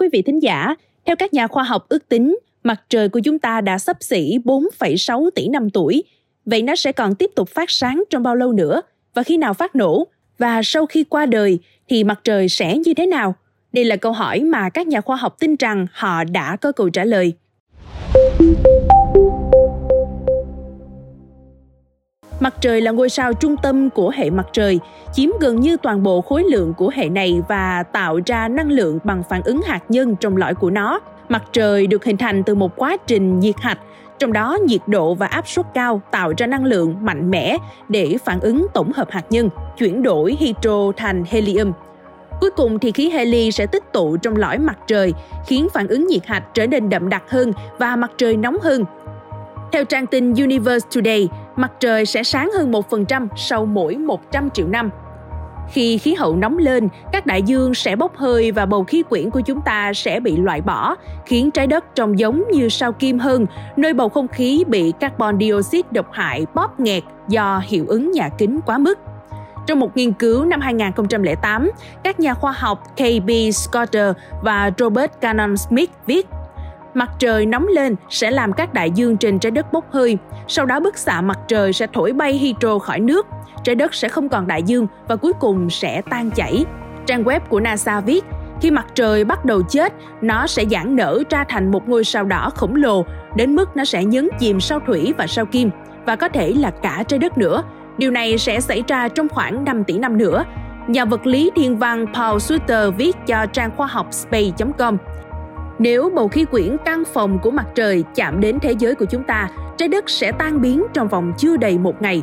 quý vị thính giả, theo các nhà khoa học ước tính, mặt trời của chúng ta đã sắp xỉ 4,6 tỷ năm tuổi. Vậy nó sẽ còn tiếp tục phát sáng trong bao lâu nữa? Và khi nào phát nổ? Và sau khi qua đời thì mặt trời sẽ như thế nào? Đây là câu hỏi mà các nhà khoa học tin rằng họ đã có câu trả lời. Mặt trời là ngôi sao trung tâm của hệ mặt trời, chiếm gần như toàn bộ khối lượng của hệ này và tạo ra năng lượng bằng phản ứng hạt nhân trong lõi của nó. Mặt trời được hình thành từ một quá trình nhiệt hạch, trong đó nhiệt độ và áp suất cao tạo ra năng lượng mạnh mẽ để phản ứng tổng hợp hạt nhân, chuyển đổi hydro thành helium. Cuối cùng thì khí heli sẽ tích tụ trong lõi mặt trời, khiến phản ứng nhiệt hạch trở nên đậm đặc hơn và mặt trời nóng hơn. Theo trang tin Universe Today, mặt trời sẽ sáng hơn 1% sau mỗi 100 triệu năm. Khi khí hậu nóng lên, các đại dương sẽ bốc hơi và bầu khí quyển của chúng ta sẽ bị loại bỏ, khiến trái đất trông giống như sao kim hơn, nơi bầu không khí bị carbon dioxide độc hại bóp nghẹt do hiệu ứng nhà kính quá mức. Trong một nghiên cứu năm 2008, các nhà khoa học KB Scotter và Robert Cannon Smith viết Mặt trời nóng lên sẽ làm các đại dương trên trái đất bốc hơi, sau đó bức xạ mặt trời sẽ thổi bay hydro khỏi nước, trái đất sẽ không còn đại dương và cuối cùng sẽ tan chảy. Trang web của NASA viết, khi mặt trời bắt đầu chết, nó sẽ giãn nở ra thành một ngôi sao đỏ khổng lồ, đến mức nó sẽ nhấn chìm sao thủy và sao kim, và có thể là cả trái đất nữa. Điều này sẽ xảy ra trong khoảng 5 tỷ năm nữa. Nhà vật lý thiên văn Paul Sutter viết cho trang khoa học space.com nếu bầu khí quyển căn phòng của mặt trời chạm đến thế giới của chúng ta, trái đất sẽ tan biến trong vòng chưa đầy một ngày.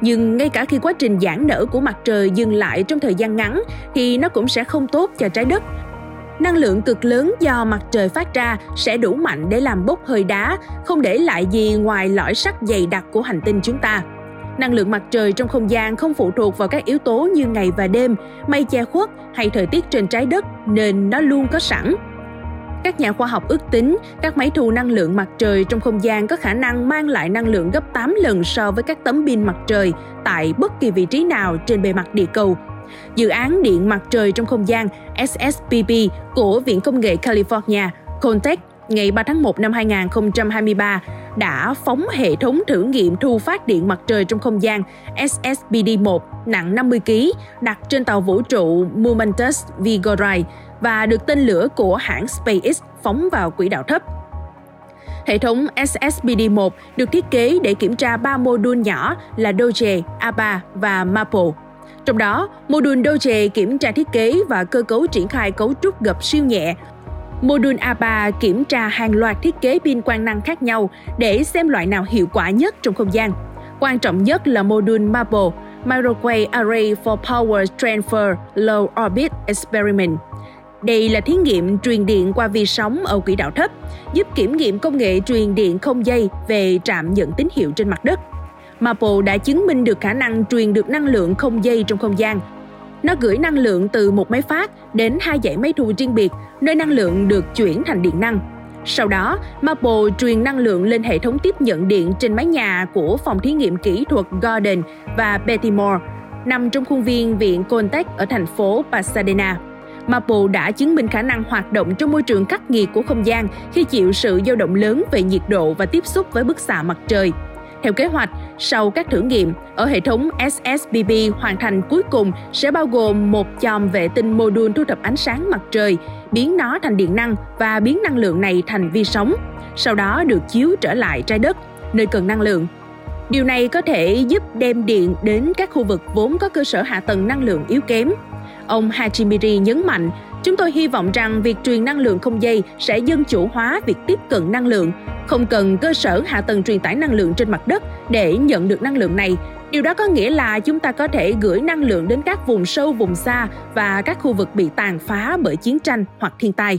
Nhưng ngay cả khi quá trình giãn nở của mặt trời dừng lại trong thời gian ngắn thì nó cũng sẽ không tốt cho trái đất. Năng lượng cực lớn do mặt trời phát ra sẽ đủ mạnh để làm bốc hơi đá, không để lại gì ngoài lõi sắt dày đặc của hành tinh chúng ta. Năng lượng mặt trời trong không gian không phụ thuộc vào các yếu tố như ngày và đêm, mây che khuất hay thời tiết trên trái đất nên nó luôn có sẵn. Các nhà khoa học ước tính các máy thu năng lượng mặt trời trong không gian có khả năng mang lại năng lượng gấp 8 lần so với các tấm pin mặt trời tại bất kỳ vị trí nào trên bề mặt địa cầu. Dự án điện mặt trời trong không gian SSPP của Viện Công nghệ California, Contech ngày 3 tháng 1 năm 2023 đã phóng hệ thống thử nghiệm thu phát điện mặt trời trong không gian SSBD-1 nặng 50 kg đặt trên tàu vũ trụ Momentus Vigoride và được tên lửa của hãng SpaceX phóng vào quỹ đạo thấp. Hệ thống SSBD-1 được thiết kế để kiểm tra ba mô đun nhỏ là Doge, ABA và Maple. Trong đó, mô đun Doge kiểm tra thiết kế và cơ cấu triển khai cấu trúc gập siêu nhẹ. Mô đun ABA kiểm tra hàng loạt thiết kế pin quang năng khác nhau để xem loại nào hiệu quả nhất trong không gian. Quan trọng nhất là mô đun Maple, Microwave Array for Power Transfer Low Orbit Experiment – đây là thí nghiệm truyền điện qua vi sóng ở quỹ đạo thấp, giúp kiểm nghiệm công nghệ truyền điện không dây về trạm nhận tín hiệu trên mặt đất. Maple đã chứng minh được khả năng truyền được năng lượng không dây trong không gian. Nó gửi năng lượng từ một máy phát đến hai dãy máy thu riêng biệt, nơi năng lượng được chuyển thành điện năng. Sau đó, Maple truyền năng lượng lên hệ thống tiếp nhận điện trên mái nhà của phòng thí nghiệm kỹ thuật Gordon và Baltimore, nằm trong khuôn viên Viện Coltech ở thành phố Pasadena. Maple đã chứng minh khả năng hoạt động trong môi trường khắc nghiệt của không gian khi chịu sự dao động lớn về nhiệt độ và tiếp xúc với bức xạ mặt trời. Theo kế hoạch, sau các thử nghiệm, ở hệ thống SSBB hoàn thành cuối cùng sẽ bao gồm một chòm vệ tinh mô đun thu thập ánh sáng mặt trời, biến nó thành điện năng và biến năng lượng này thành vi sóng, sau đó được chiếu trở lại trái đất, nơi cần năng lượng. Điều này có thể giúp đem điện đến các khu vực vốn có cơ sở hạ tầng năng lượng yếu kém, Ông Hachimiri nhấn mạnh, chúng tôi hy vọng rằng việc truyền năng lượng không dây sẽ dân chủ hóa việc tiếp cận năng lượng, không cần cơ sở hạ tầng truyền tải năng lượng trên mặt đất để nhận được năng lượng này. Điều đó có nghĩa là chúng ta có thể gửi năng lượng đến các vùng sâu, vùng xa và các khu vực bị tàn phá bởi chiến tranh hoặc thiên tai.